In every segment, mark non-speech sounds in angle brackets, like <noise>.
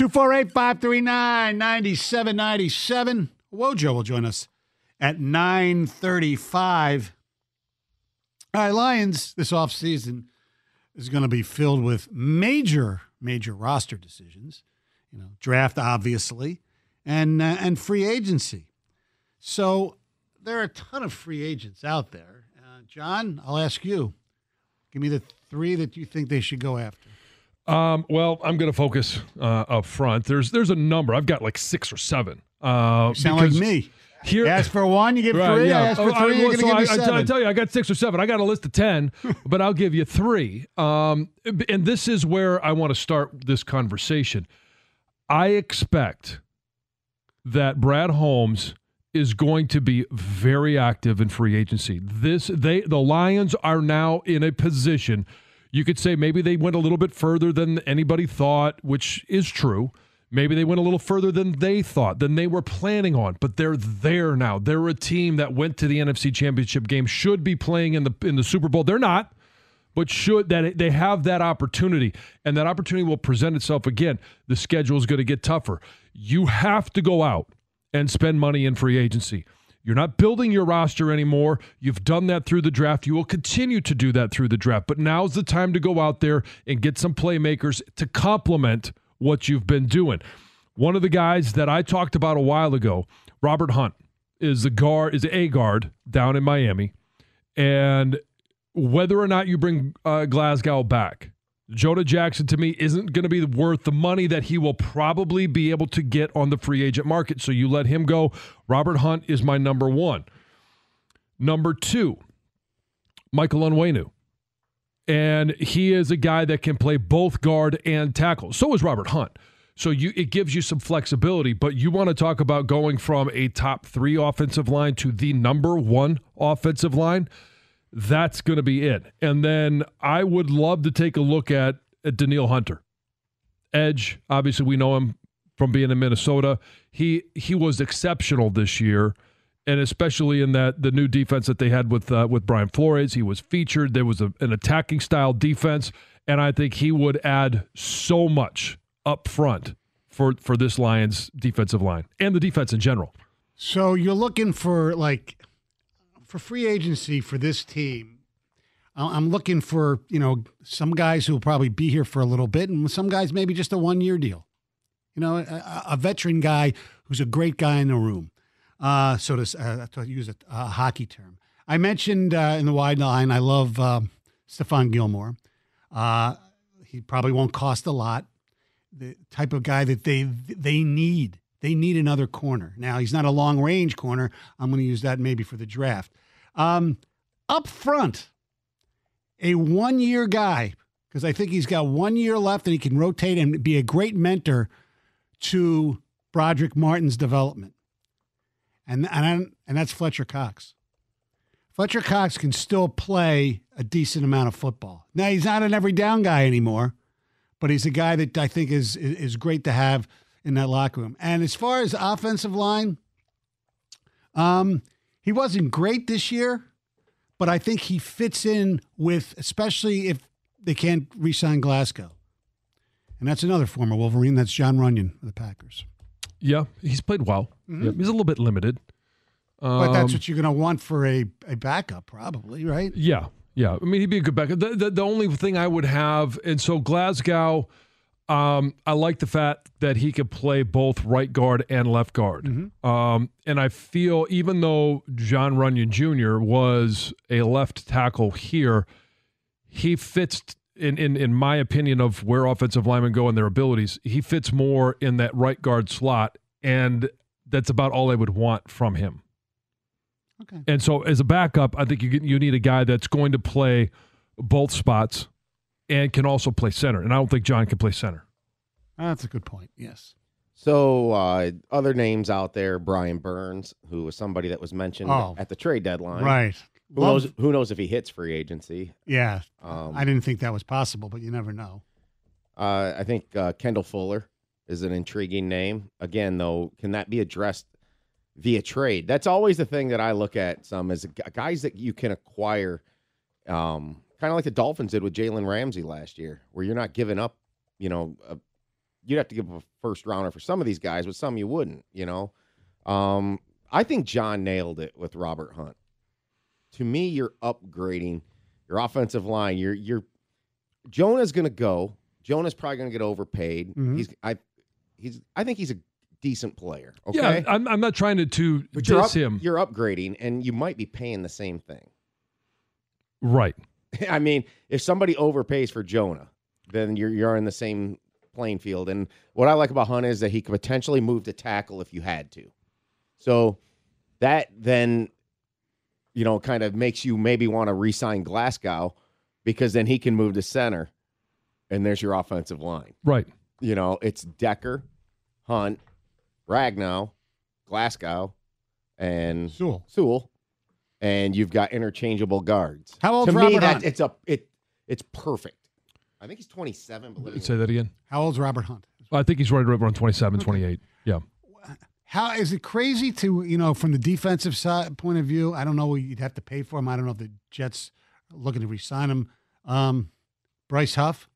248 539 9797. Wojo will join us at 935. All right, Lions this offseason is going to be filled with major, major roster decisions. You know, draft, obviously, and, uh, and free agency. So there are a ton of free agents out there. Uh, John, I'll ask you. Give me the three that you think they should go after. Um, well, I'm going to focus uh, up front. There's there's a number. I've got like six or seven. Uh, You sound like me. Here, ask for one, you get Right, three. yeah. I ask for Oh, I- three, you're going to so give I, I seven. tell- I tell you, I got six or seven. I got a list of ten, <laughs> but I'll give you three. Um, and this is where I want to start this conversation. I expect that Brad Holmes is going to be very active in free agency. This they the Lions are now in a position you could say maybe they went a little bit further than anybody thought, which is true. Maybe they went a little further than they thought, than they were planning on, but they're there now. They're a team that went to the NFC Championship game, should be playing in the in the Super Bowl. They're not, but should that they have that opportunity, and that opportunity will present itself again. The schedule is going to get tougher. You have to go out and spend money in free agency. You're not building your roster anymore. You've done that through the draft. You will continue to do that through the draft. But now's the time to go out there and get some playmakers to complement what you've been doing. One of the guys that I talked about a while ago, Robert Hunt, is the guard, is a guard down in Miami. And whether or not you bring uh, Glasgow back, Jonah Jackson to me isn't going to be worth the money that he will probably be able to get on the free agent market. So you let him go. Robert Hunt is my number one. Number two, Michael Onwenu. And he is a guy that can play both guard and tackle. So is Robert Hunt. So you it gives you some flexibility, but you want to talk about going from a top three offensive line to the number one offensive line that's going to be it. And then I would love to take a look at, at Danielle Hunter. Edge, obviously we know him from being in Minnesota. He he was exceptional this year, and especially in that the new defense that they had with uh, with Brian Flores. He was featured. There was a, an attacking style defense, and I think he would add so much up front for for this Lions defensive line and the defense in general. So you're looking for like for free agency for this team. I'm looking for you know some guys who will probably be here for a little bit, and some guys maybe just a one year deal. You know, a, a veteran guy who's a great guy in the room. Uh, so to, uh, to use a, a hockey term, I mentioned uh, in the wide line. I love uh, Stephon Gilmore. He probably won't cost a lot. The type of guy that they they need. They need another corner. Now he's not a long range corner. I'm going to use that maybe for the draft. Um, up front, a one year guy because I think he's got one year left and he can rotate and be a great mentor to Brodric Martin's development. And and and that's Fletcher Cox. Fletcher Cox can still play a decent amount of football. Now he's not an every down guy anymore, but he's a guy that I think is is is great to have in that locker room. And as far as offensive line, um, he wasn't great this year, but I think he fits in with, especially if they can't re-sign Glasgow. And that's another former Wolverine. That's Jon Runyan of the Packers. Yeah, he's played well. Yeah, he's a little bit limited. But that's Um, what you're going to want for a, a backup, probably, right? Yeah, yeah. I mean, he'd be a good backup. The, the, the only thing I would have, and so Glasgow, Um, I like the fact that he could play both right guard and left guard. Um, and I feel even though Jon Runyan Jr. was a left tackle here, he fits in, in in my opinion of where offensive linemen go and their abilities. He fits more in that right guard slot, and that's about all I would want from him. Okay. And so, as a backup, I think you you need a guy that's going to play both spots and can also play center. And I don't think John can play center. That's a good point. Yes. So uh, other names out there, Brian Burns, who was somebody that was mentioned Oh. at the trade deadline. Right. Who Love- knows? Who knows if he hits free agency? Yeah. Um, I didn't think that was possible, but you never know. Uh, I think uh, Kendall Fuller is an intriguing name. Again, though, can that be addressed via trade? That's always the thing that I look at. Some is guys that you can acquire, um, kind of like the Dolphins did with Jalen Ramsey last year, where you're not giving up. You know, a, you'd have to give up a first rounder for some of these guys, but some you wouldn't. You know, um, I think John nailed it with Robert Hunt. To me, you're upgrading your offensive line. You're you're Jonah's going to go. Jonah's probably going to get overpaid. Mhm. He's I he's I think he's a decent player. Okay, Yeah, I'm, I'm not trying to, to but you're up, him. You're upgrading, and you might be paying the same thing. Right. <laughs> I mean, if somebody overpays for Jonah, then you're you're in the same playing field. And what I like about Hunt is that he could potentially move to tackle if you had to. So that then, you know, kind of makes you maybe want to re-sign Glasgow because then he can move to center, and there's your offensive line. Right. You know, it's Decker, Hunt, Ragnow, Glasgow, and Sewell. Sewell, and you've got interchangeable guards. How old's to me, Robert that it's a it it's perfect. I think he's 27, but living Say that again. How old's Robert Hunt? I think he's right around 27, 28. Yeah. How is it crazy to you know from the defensive side point of view? I don't know what you'd have to pay for him. I don't know if the Jets are looking to re-sign him. Um, Bryce Huff.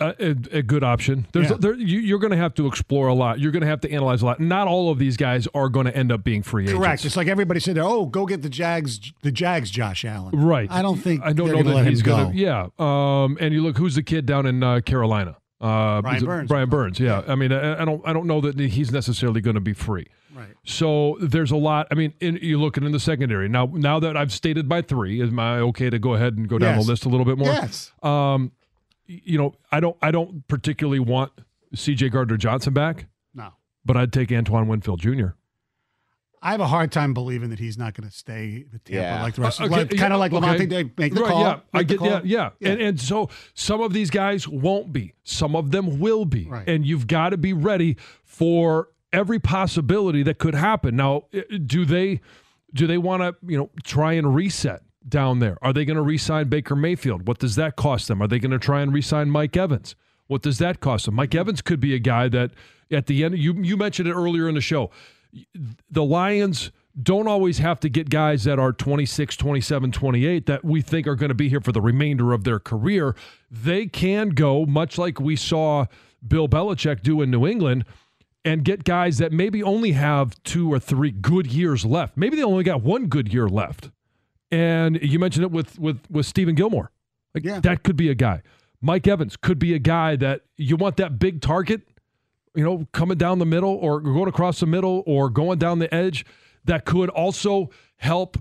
Uh, A, a good option. There's Yeah. there, you, you're going to have to explore a lot. You're going to have to analyze a lot. Not all of these guys are going to end up being free agents. Correct. It's like everybody said, "Oh, go get the Jags, the Jags, Josh Allen." Right. I don't think I don't know that let he's going to. Yeah. Um. And you look, who's the kid down in uh, Carolina? Uh, Brian Burns. Brian Burns. Yeah. I mean, I, I don't. I don't know that he's necessarily going to be free. Right. So there's a lot. I mean, in, you're looking in the secondary now. Now that I've stated by three, is my okay to go ahead and go down Yes. the list a little bit more? Yes. Um, you know, I don't. I don't particularly want C.J. Gardner Johnson back, No. but I'd take Antoine Winfield Jr. I have a hard time believing that he's not going to stay with Tampa Yeah. like the rest. Uh, of okay, like, kind of like okay. Lamont. They make the Right, call. Yeah, I get. call. Yeah, yeah, Yeah. And and so some of these guys won't be. Some of them will be. Right. And you've got to be ready for every possibility that could happen. Now, do they do they want to you know try and reset down there? Are they going to re-sign Baker Mayfield? What does that cost them? Are they going to try and re-sign Mike Evans? What does that cost them? Mike mm-hmm. Evans could be a guy that at the end you you mentioned it earlier in the show. The Lions don't always have to get guys that are 26, 27, 28 that we think are going to be here for the remainder of their career. They can go, much like we saw Bill Belichick do in New England, and get guys that maybe only have two or three good years left. Maybe they only got one good year left. And you mentioned it with with with Stephon Gilmore. Like Yeah. that could be a guy. Mike Evans could be a guy that you want that big target, you know, coming down the middle or going across the middle or going down the edge that could also help.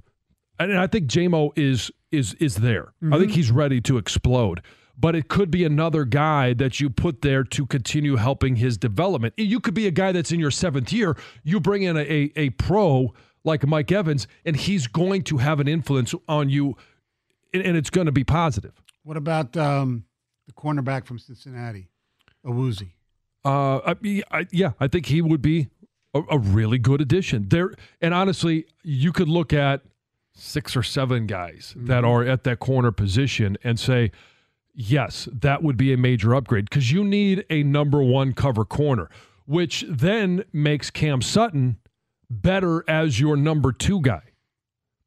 And I think JMO is is is there. I think mm-hmm. he's ready to explode. But it could be another guy that you put there to continue helping his development. You could be a guy that's in your seventh year. You bring in a, a, a pro like Mike Evans, and he's going to have an influence on you, and, and it's going to be positive. What about um, the cornerback from Cincinnati, Awuzie? Uh, I, I, yeah, I think he would be a, a really good addition there. And honestly, you could look at six or seven guys that are at that corner position and say, yes, that would be a major upgrade because you need a number one cover corner, which then makes Cam Sutton better as your number two guy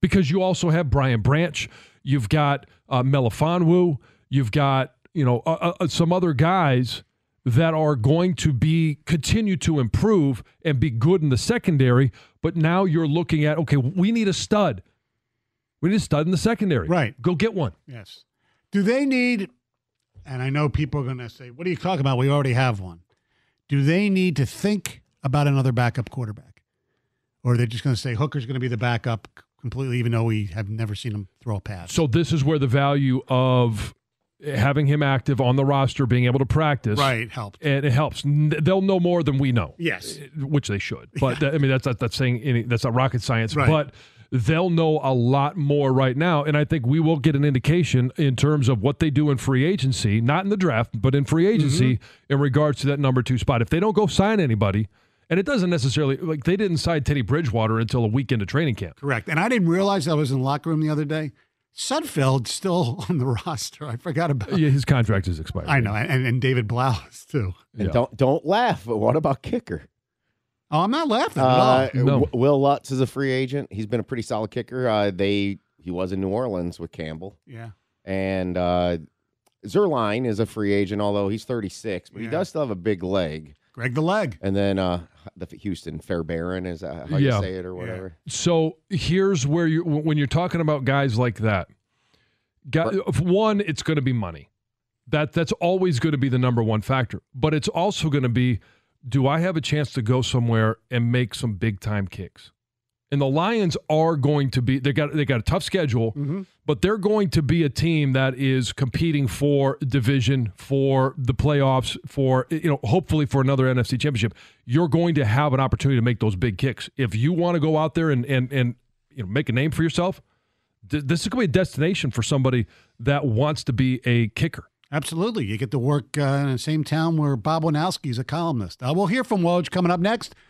because you also have Brian Branch, you've got uh, Melifonwu, you've got you know uh, uh, some other guys that are going to be continue to improve and be good in the secondary. But now you're looking at okay, we need a stud. We need a stud in the secondary. Right. Go get one. Yes. Do they need? and I know people are going to say, "What are you talking about? We already have one." Do they need to think about another backup quarterback, or are they just going to say Hooker's going to be the backup completely, even though we have never seen him throw a pass? So this is where the value of having him active on the roster, being able to practice, right helped. and it helps. They'll know more than we know. Yes. which they should. But that- I mean, that's not that's saying any, that's not rocket science. Right. But they'll know a lot more right now, and I think we will get an indication in terms of what they do in free agency, not in the draft, but in free agency Mm-hmm. in regards to that number two spot. If they don't go sign anybody. And it doesn't necessarily like they didn't sign Teddy Bridgewater until a week into training camp. Correct. And I didn't realize I was in the locker room the other day. Sudfeld's still <laughs> on the roster. I forgot about. Yeah, his contract is expired. I know, and, and David Blough is too. And Yeah. don't don't laugh. But what about kicker? Oh, I'm not laughing Uh. No. W- Will Lutz is a free agent. He's been a pretty solid kicker. Uh, they he was in New Orleans with Campbell, Yeah. and uh, Zuerlein is a free agent, although he's 36, but he does still have a big leg. Greg the leg. And then uh, the Houston Fairbairn is that how Yeah. you say it or whatever. So here's where you when you're talking about guys like that. Guy, one, it's going to be money. That that's always going to be the number one factor. But it's also going to be, do I have a chance to go somewhere and make some big time kicks? And the Lions are going to be they got they got a tough schedule, but they're going to be a team that is competing for division, for the playoffs, for you know, hopefully for another NFC championship. You're going to have an opportunity to make those big kicks. If you want to go out there and and and you know make a name for yourself, this is going to be a destination for somebody that wants to be a kicker. Absolutely. You get to work uh, in the same town where Bob Wojnowski is a columnist. Uh, we'll hear from Woj coming up next.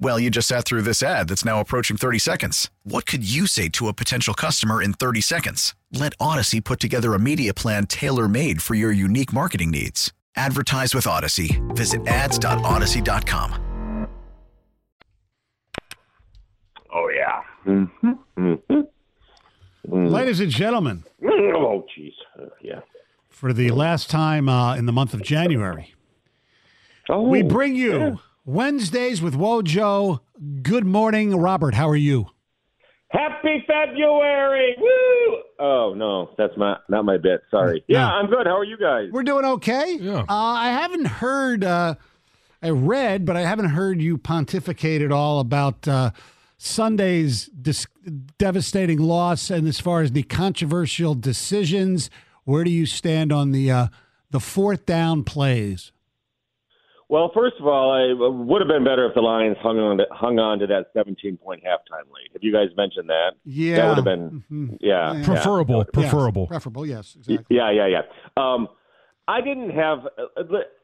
Well, you just sat through this ad that's now approaching 30 seconds. What could you say to a potential customer in 30 seconds? Let Odyssey put together a media plan tailor made for your unique marketing needs. Advertise with Odyssey. Visit ads.odyssey.com. Oh yeah. Mm-hmm. Mm-hmm. Ladies and gentlemen, Oh jeez. Uh, yeah. for the last time uh, in the month of January, Oh, we bring you yeah. Wednesdays with Wojo. Good morning, Robert. How are you? Happy February! Woo! Oh no, that's my not my bit. Sorry. Yeah, No. I'm good. How are you guys? We're doing okay. Yeah. Uh, I haven't heard. Uh, I read, but I haven't heard you pontificate at all about uh, Sunday's dis- devastating loss, and as far as the controversial decisions, where do you stand on the uh, the fourth down plays? Well, first of all, I it would have been better if the Lions hung on to, hung on to that 17 point halftime lead. Have you guys mentioned that? Yeah, That would have been Mhm. yeah. Yeah. Preferable, Yes, preferable. preferable. Yes, exactly. Yeah, yeah, yeah. Um, I didn't have. uh,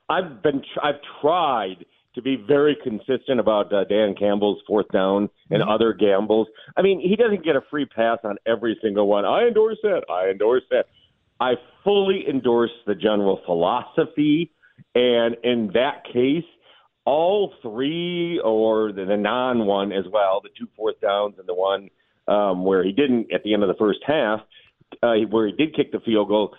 I've been. I've tried to be very consistent about uh, Dan Campbell's fourth down and other gambles. I mean, he doesn't get a free pass on every single one. I endorse that. I endorse that. I fully endorse the general philosophy, and in that case, all three or the, the non one as well, the two fourth downs and the one um, where he didn't at the end of the first half, uh, where he did kick the field goal.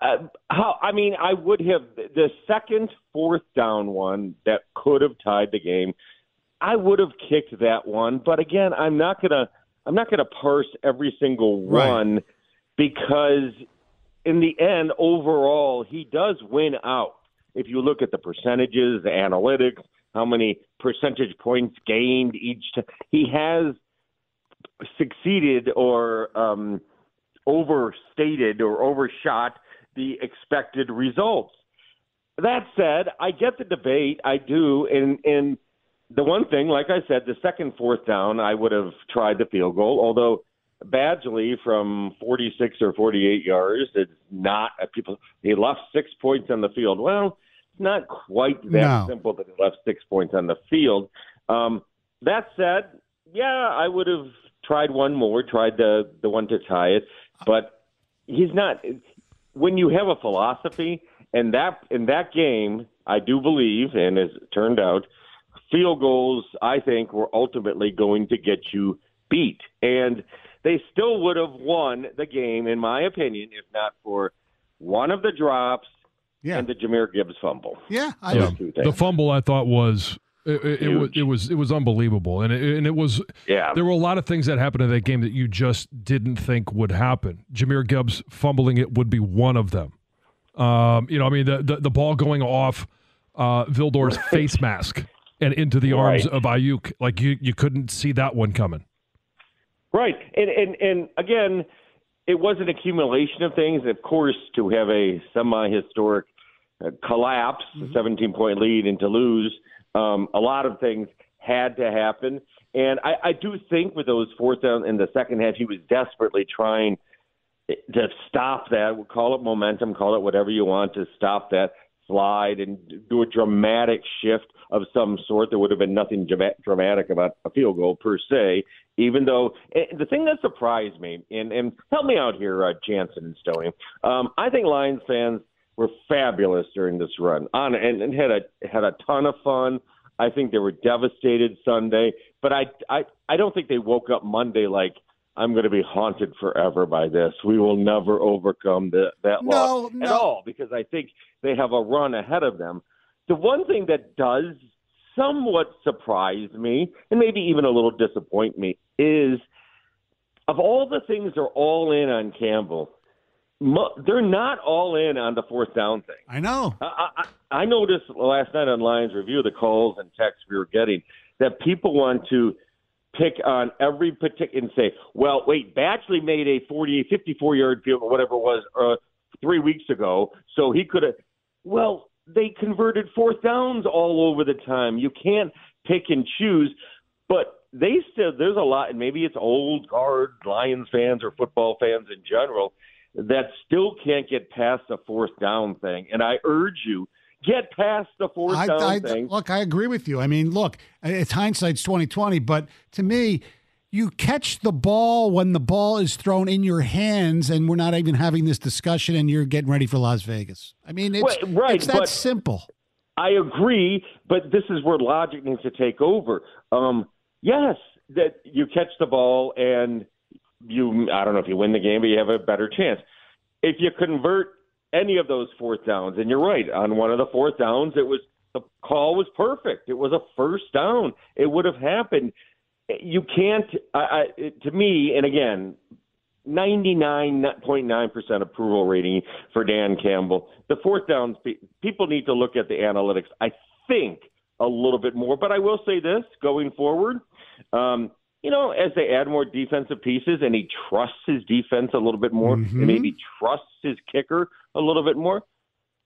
Uh, how I mean, I would have the second fourth down one that could have tied the game. I would have kicked that one, but again, I'm not gonna I'm not gonna parse every single Right. one because in the end, overall, he does win out. If you look at the percentages, the analytics, how many percentage points gained each time, he has succeeded or um, overstated or overshot the expected results. That said, I get the debate. I do, and and the one thing, like I said, the second fourth down, I would have tried the field goal. Although Badgley from 46 or 48 yards, it's not a people. He left six points on the field. Well, it's not quite that No. simple that he left six points on the field. Um, that said, yeah, I would have tried one more, tried the the one to tie it, but he's not. When you have a philosophy, and that in that game, I do believe, and as it turned out, field goals, I think, were ultimately going to get you beat, and they still would have won the game, in my opinion, if not for one of the drops Yeah. and the Jahmyr Gibbs fumble. Yeah, I Yeah. know. The fumble I thought was it, it, it was it was it was unbelievable, and it, and it was Yeah. there were a lot of things that happened in that game that you just didn't think would happen. Jahmyr Gibbs fumbling it would be one of them. Um, you know, I mean the the, the ball going off uh, Vildor's face mask and into the arms of Aiyuk, like you you couldn't see that one coming. Right, and and and again, it was an accumulation of things. Of course, to have a semi-historic uh, collapse, a 17-point lead, and to lose, um, a lot of things had to happen. And I, I do think with those fourth down in the second half, he was desperately trying to stop that. Call it momentum, call it whatever you want to stop that slide and do a dramatic shift of some sort. There would have been nothing dramatic about a field goal per se, even though the thing that surprised me, and, and help me out here, uh, Jansen and Stoney. Um, I think Lions fans were fabulous during this run on and, and had a had a ton of fun. I think they were devastated Sunday, but I I I don't think they woke up Monday like I'm going to be haunted forever by this. We will never overcome the, that No, loss at all because I think they have a run ahead of them. The one thing that does somewhat surprise me and maybe even a little disappoint me is of all the things they're all in on Campbell, they're not all in on the fourth down thing. I know. I, I, I noticed last night on Lions Review the calls and texts we were getting that people want to pick on every particular and say, well, wait, Badgley made a 48, 54 yard field or whatever it was uh, three weeks ago, so he could have. Well, they converted fourth downs all over the time. You can't pick and choose, but they still there's a lot, and maybe it's old guard Lions fans or football fans in general that still can't get past the fourth down thing. And I urge you, get past the fourth I, down I, thing. look, I agree with you. I mean, look, it's hindsight's twenty twenty, but to me, you catch the ball when the ball is thrown in your hands, and we're not even having this discussion, and you're getting ready for Las Vegas. I mean, it's Well, right, it's that simple. I agree, but this is where logic needs to take over. Um, yes, that you catch the ball and you I don't know if you win the game, but you have a better chance. If you convert any of those fourth downs, and you're right, on one of the fourth downs, it was the call was perfect. It was a first down. It would have happened. You can't. I, I, to me, and again, 99.9% approval rating for Dan Campbell. The fourth downs, people need to look at the analytics, I think, a little bit more. But I will say this going forward, um, you know, as they add more defensive pieces and he trusts his defense a little bit more Mhm. and maybe trusts his kicker a little bit more,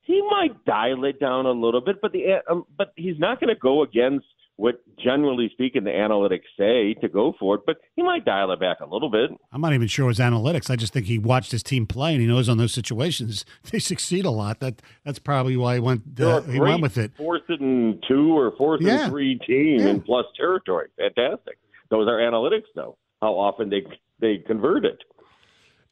he might dial it down a little bit. But the um, but he's not going to go against what generally speaking the analytics say to go for it. But he might dial it back a little bit. I'm not even sure it was analytics. I just think he watched his team play, and he knows on those situations <laughs> they succeed a lot. That that's probably why he went uh, he went with it. Fourth and two or fourth Yeah. and three team Yeah. in plus territory. Fantastic. Those are analytics, though. How often they they convert it.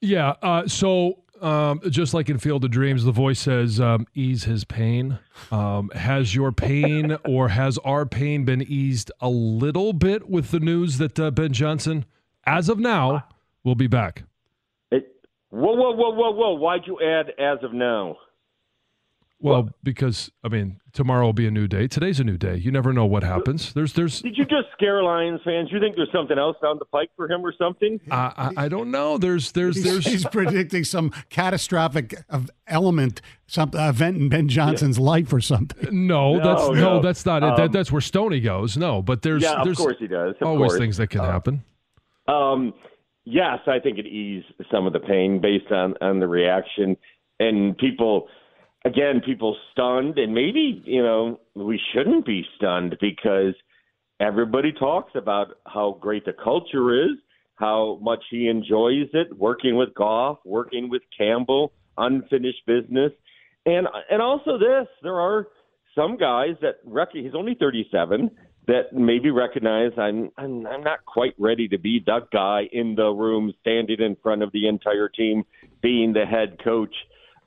Yeah. Uh, so um, just like in Field of Dreams, the voice says, um, "Ease his pain." Um, has your pain <laughs> or has our pain been eased a little bit with the news that uh, Ben Johnson, as of now, will be back? It, whoa, whoa, whoa, whoa, whoa! Why'd you add as of now? Well, because I mean, tomorrow will be a new day. Today's a new day. You never know what happens. There's, there's. Did you just scare Lions fans? You think there's something else down the pike for him or something? I, I, I don't know. There's, there's, He's, there's. he's predicting some catastrophic of- element, some event in Ben Johnson's life or something. No, that's no, no. that's not it. That, Um, that's where Stoney goes. No, but there's, yeah, of course he does. Of always course. things that can Uh, happen. Um, yes, I think it eased some of the pain based on on the reaction and people. Again, people stunned, and maybe you know we shouldn't be stunned because everybody talks about how great the culture is, how much he enjoys it, working with Goff, working with Campbell, unfinished business, and and also this. There are some guys that rec- he's only 37 that maybe recognize I'm, I'm I'm not quite ready to be that guy in the room standing in front of the entire team being the head coach.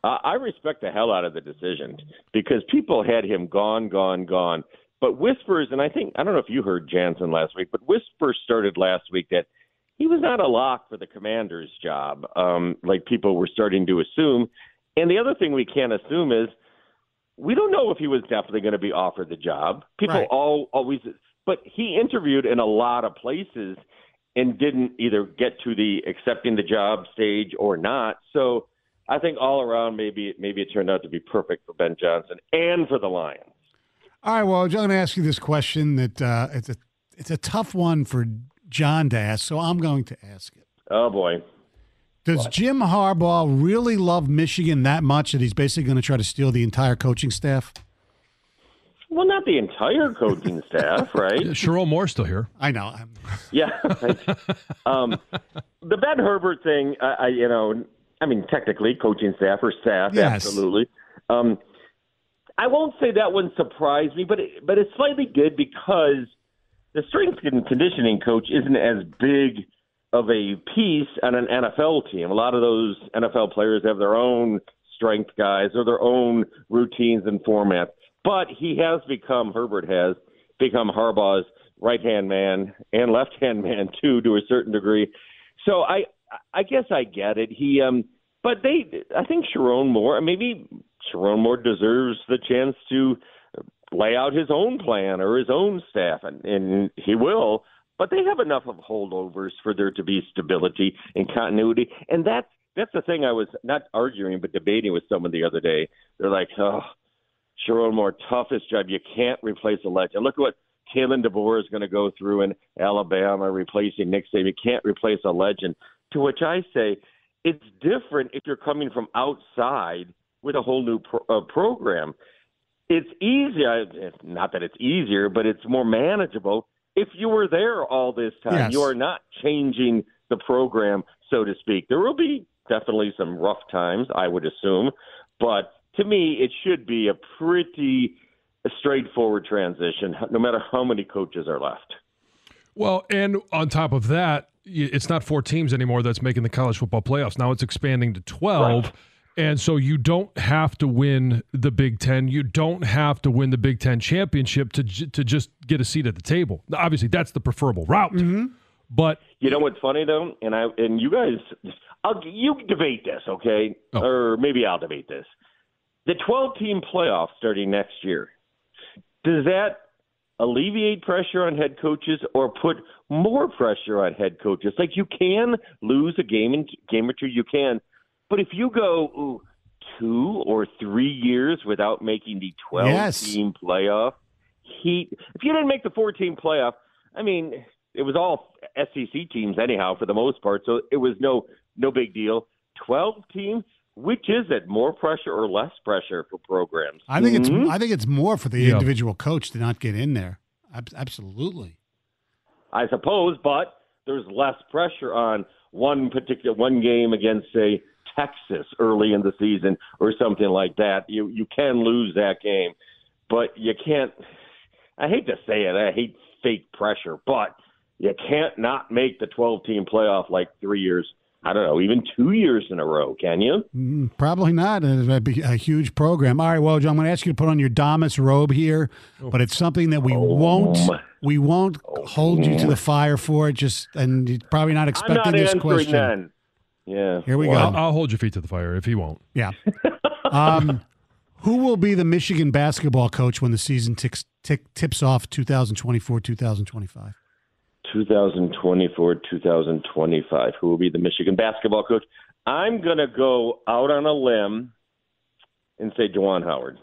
Uh, I respect the hell out of the decision because people had him gone, gone, gone. But whispers, and I think I don't know if you heard Jansen last week, but whispers started last week that he was not a lock for the commander's job, um, like people were starting to assume. And the other thing we can't assume is we don't know if he was definitely going to be offered the job. People Right. all always, but he interviewed in a lot of places and didn't either get to the accepting the job stage or not. So I think all around, maybe maybe it turned out to be perfect for Ben Johnson and for the Lions. All right, well, I'm going to ask you this question that uh, it's a it's a tough one for John to ask, so I'm going to ask it. Oh boy. Does Jim Harbaugh really love Michigan that much that he's basically going to try to steal the entire coaching staff? Well, not the entire coaching <laughs> staff, right? Yeah, Sherrone Moore's still here. I know. I'm, Yeah. um, the Ben Herbert thing, I, I, you know, I mean, technically, coaching staff or staff, Yes. absolutely. Um, I won't say that one surprised me, but it, but it slightly did because the strength and conditioning coach isn't as big of a piece on an NFL team. A lot of those NFL players have their own strength guys or their own routines and formats. But he has become Herbert has become Harbaugh's right hand man and left hand man too to a certain degree. So I I guess I get it. He um but they I think Sherrone Moore maybe Sherrone Moore deserves the chance to lay out his own plan or his own staff and, and he will but they have enough of holdovers for there to be stability and continuity. And that's that's the thing I was not arguing but debating with someone the other day. They're like oh Sherrone Moore toughest job. You can't replace a legend look at what Kalen DeBoer is going to go through in Alabama replacing Nick Saban. You can't replace a legend to which I say it's different if you're coming from outside with a whole new pro- uh, program. It's easier not that it's easier but it's more manageable if you were there all this time. Yes. you are not changing the program so to speak. There will be definitely some rough times i would assume but to me it should be a pretty straightforward transition no matter how many coaches are left. Well, and on top of that, y- it's not four teams anymore that's making the college football playoffs. Now it's expanding to 12. Right. And so you don't have to win the Big Ten. You don't have to win the Big Ten championship to, j- to just get a seat at the table. Now, Obviously, that's the preferable route. Mm-hmm. But You know what's funny though, and I and you guys, I'll you debate this, okay? Oh. Or maybe I'll debate this. The 12 team playoff starting next year. Does that alleviate pressure on head coaches or put more pressure on head coaches? Like you can lose a game in game or two, you can, but if you go ooh, two or three years without making the 12 Yes. team playoff, he if you didn't make the 14 playoff, I mean, it was all SEC teams anyhow for the most part, so it was no no big deal. 12 team, which is it? More pressure or less pressure for programs? I think Mhm. it's I think it's more for the Yeah. individual coach to not get in there. Ab- Absolutely. I suppose, but there's less pressure on one particular one game against say Texas early in the season or something like that. You you can lose that game, but you can't. I hate to say it. I hate fake pressure, but you can't not make the 12 team playoff like three years. I don't know, even two years in a row. Can you? Mm, Probably not. It'd be a huge program. All right, well, John, I'm going to ask you to put on your Damas robe here, but it's something that we won't we won't hold you to the fire for. it. Just and you're probably not I'm expecting not this question. then. Yeah. Here we Well, I'll, I'll hold your feet to the fire if he won't. Yeah. <laughs> Um, Who will be the Michigan basketball coach when the season ticks, tick, tips off 2024 2025? 2024 2025. Who will be the Michigan basketball coach? I'm going to go out on a limb and say Juwan Howard.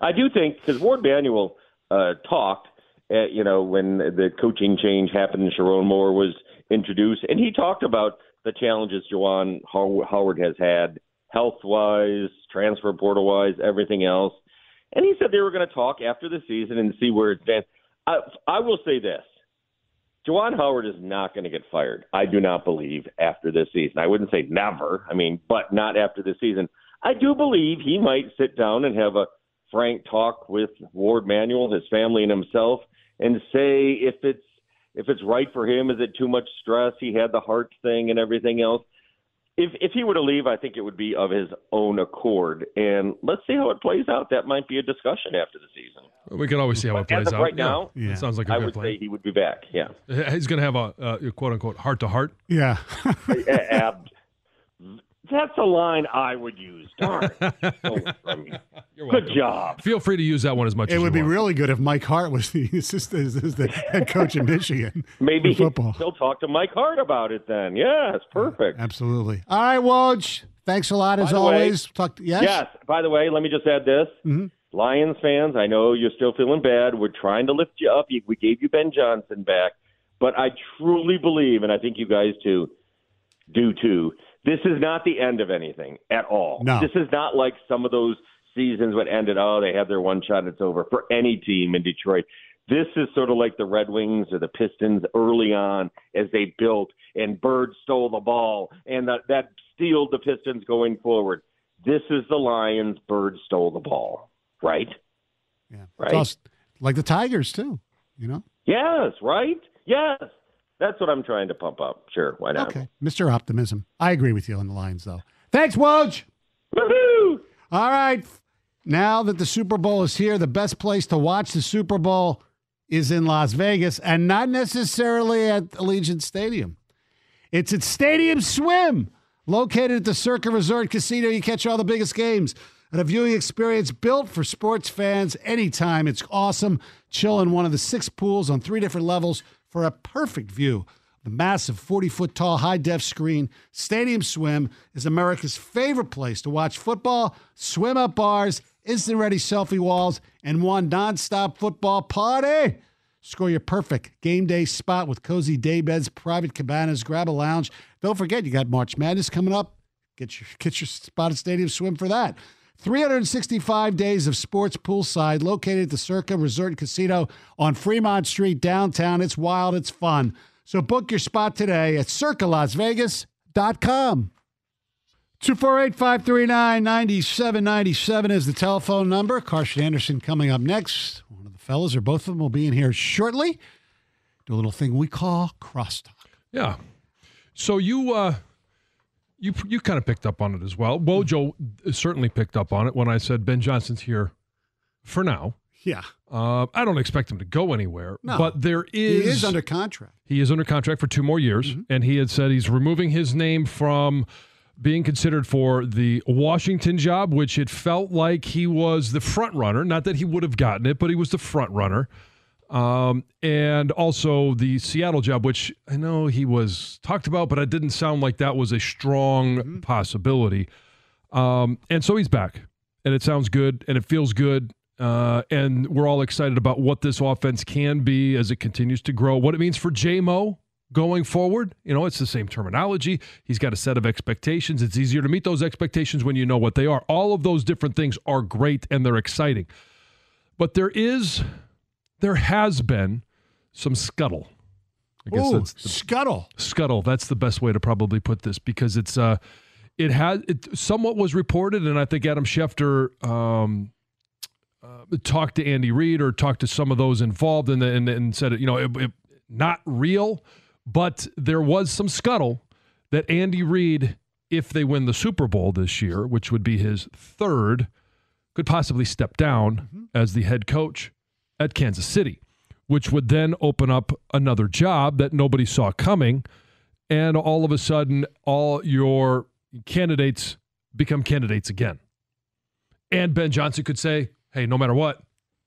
I do think because Warde Manuel uh, talked, at, you know, when the coaching change happened and Sherrone Moore was introduced, and he talked about the challenges Juwan Howard has had health wise, transfer portal wise, everything else. And he said they were going to talk after the season and see where it stands. I, I will say this Juwan Howard is not going to get fired. I do not believe after this season. I wouldn't say never. I mean, but not after this season. I do believe he might sit down and have a frank talk with Warde Manuel, his family, and himself, and say if it's if it's right for him. Is it too much stress? He had the heart thing and everything else. If if he were to leave, I think it would be of his own accord. And let's see how it plays out. That might be a discussion after the season. We can always see how But it plays out. right now, yeah. It sounds like a I good would plan. say he would be back. Yeah. He's going to have a uh, quote unquote heart to heart. Yeah. Ab- That's a line I would use. Darn. Oh, I mean, good job. Feel free to use that one as much It as would you be want. really good if Mike Hart was the <laughs> assistant, is the head coach in Michigan. <laughs> Maybe in football. he'll talk to Mike Hart about it then. Yeah, it's perfect. Absolutely. All right, Woj. Thanks a lot as By the way- always. Talk. yes. Yes. By the way, let me just add this. Mhm. Lions fans, I know you're still feeling bad. We're trying to lift you up. We gave you Ben Johnson back, but I truly believe, and I think you guys too do too. This is not the end of anything at all. No. This is not like some of those seasons when ended. Oh, they had their one shot it's over for any team in Detroit. This is sort of like the Red Wings or the Pistons early on as they built, and Bird stole the ball, and that, that steeled the Pistons going forward. This is the Lions. Bird stole the ball, right? Yeah. Right. Like the Tigers too. You know. Yes, right? Yes. That's what I'm trying to pump up. Sure, why not? Okay, Mr. Optimism. I agree with you on the lines, though. Thanks, Woj. Woohoo! All right. Now that the Super Bowl is here, the best place to watch the Super Bowl is in Las Vegas and not necessarily at Allegiant Stadium. It's at Stadium Swim, located at the Circa Resort Casino. You catch all the biggest games and a viewing experience built for sports fans anytime. It's awesome. Chill in one of the six pools on three different levels for a perfect view. The massive 40 foot tall high def screen, Stadium Swim is America's favorite place to watch football, swim up bars, instant ready selfie walls, and one nonstop football party. Score your perfect game day spot with cozy day beds, private cabanas, grab a lounge. Don't forget, you got March Madness coming up. Get your get your spot at Stadium Swim for that. 365 days of sports poolside located at the Circa Resort and Casino on Fremont Street downtown. It's wild, it's fun. So book your spot today at circalasvegas.com. 248-539-9797 is the telephone number. Karsch and Anderson coming up next. One of the fellas or both of them will be in here shortly. Do a little thing we call crosstalk. Yeah. So you uh you you kind of picked up on it as well. Wojo certainly picked up on it when I said Ben Johnson's here for now. Yeah. Uh, I don't expect him to go anywhere, No. but there is. He is under contract. he is under contract for two more years, Mm-hmm. and he had said he's removing his name from being considered for the Washington job, which it felt like he was the front runner. Not that he would have gotten it, but he was the front runner. Um, and also the Seattle job, which I know he was talked about, but it didn't sound like that was a strong Mm-hmm. possibility. Um, and so he's back, and it sounds good, and it feels good. Uh, and we're all excited about what this offense can be as it continues to grow, what it means for JMO going forward. You know, it's the same terminology. He's got a set of expectations. It's easier to meet those expectations when you know what they are. All of those different things are great and they're exciting. But there is, there has been some scuttle. I guess Ooh, that's the, scuttle. scuttle. That's the best way to probably put this because it's uh, it has it somewhat was reported, and I think Adam Schefter um, uh, talked to Andy Reid or talked to some of those involved, and and, and said you know it, it, not real, but there was some scuttle that Andy Reid, if they win the Super Bowl this year, which would be his third, could possibly step down as the head coach at Kansas City, which would then open up another job that nobody saw coming. And all of a sudden, all your candidates become candidates again. And Ben Johnson could say, hey, no matter what,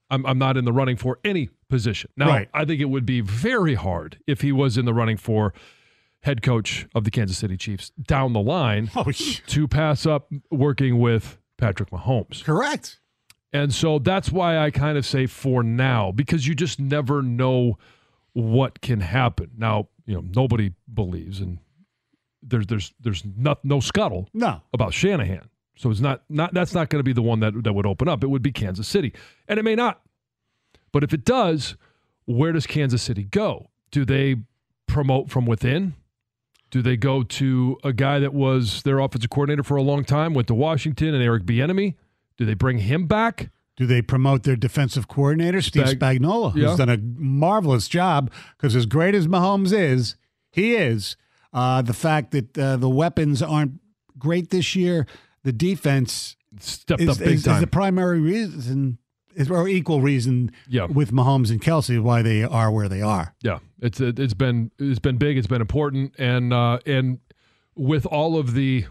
I'm, I'm not in the running for any position. Now, Right. I think it would be very hard if he was in the running for head coach of the Kansas City Chiefs down the line Oh, <laughs> to pass up working with Patrick Mahomes. correct. And so that's why I kind of say for now, because you just never know what can happen. Now, you know, nobody believes and there's there's there's not no scuttle No. about Shanahan. So it's not not that's not going to be the one that that would open up. It would be Kansas City. And it may not. But if it does, where does Kansas City go? Do they promote from within? Do they go to a guy that was their offensive coordinator for a long time, went to Washington and Eric Bieniemy? Do they bring him back? Do they promote their defensive coordinator, Steve Spag- Spagnuolo, who's Yeah. done a marvelous job? Because as great as Mahomes is, he is. Uh, the fact that uh, the weapons aren't great this year, the defense Stepped is, up big is, is the primary reason, is, or equal reason Yeah. with Mahomes and Kelsey why they are where they are. Yeah, it's it's been it's been big. It's been important, and uh, and with all of the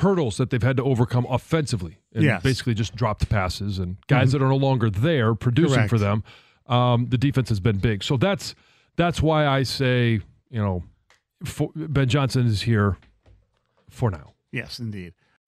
hurdles that they've had to overcome offensively, and Yes. basically just dropped passes and guys that are no longer there producing for them. Um, the defense has been big, so that's that's why I say you know for, Ben Johnson is here for now. Yes, indeed.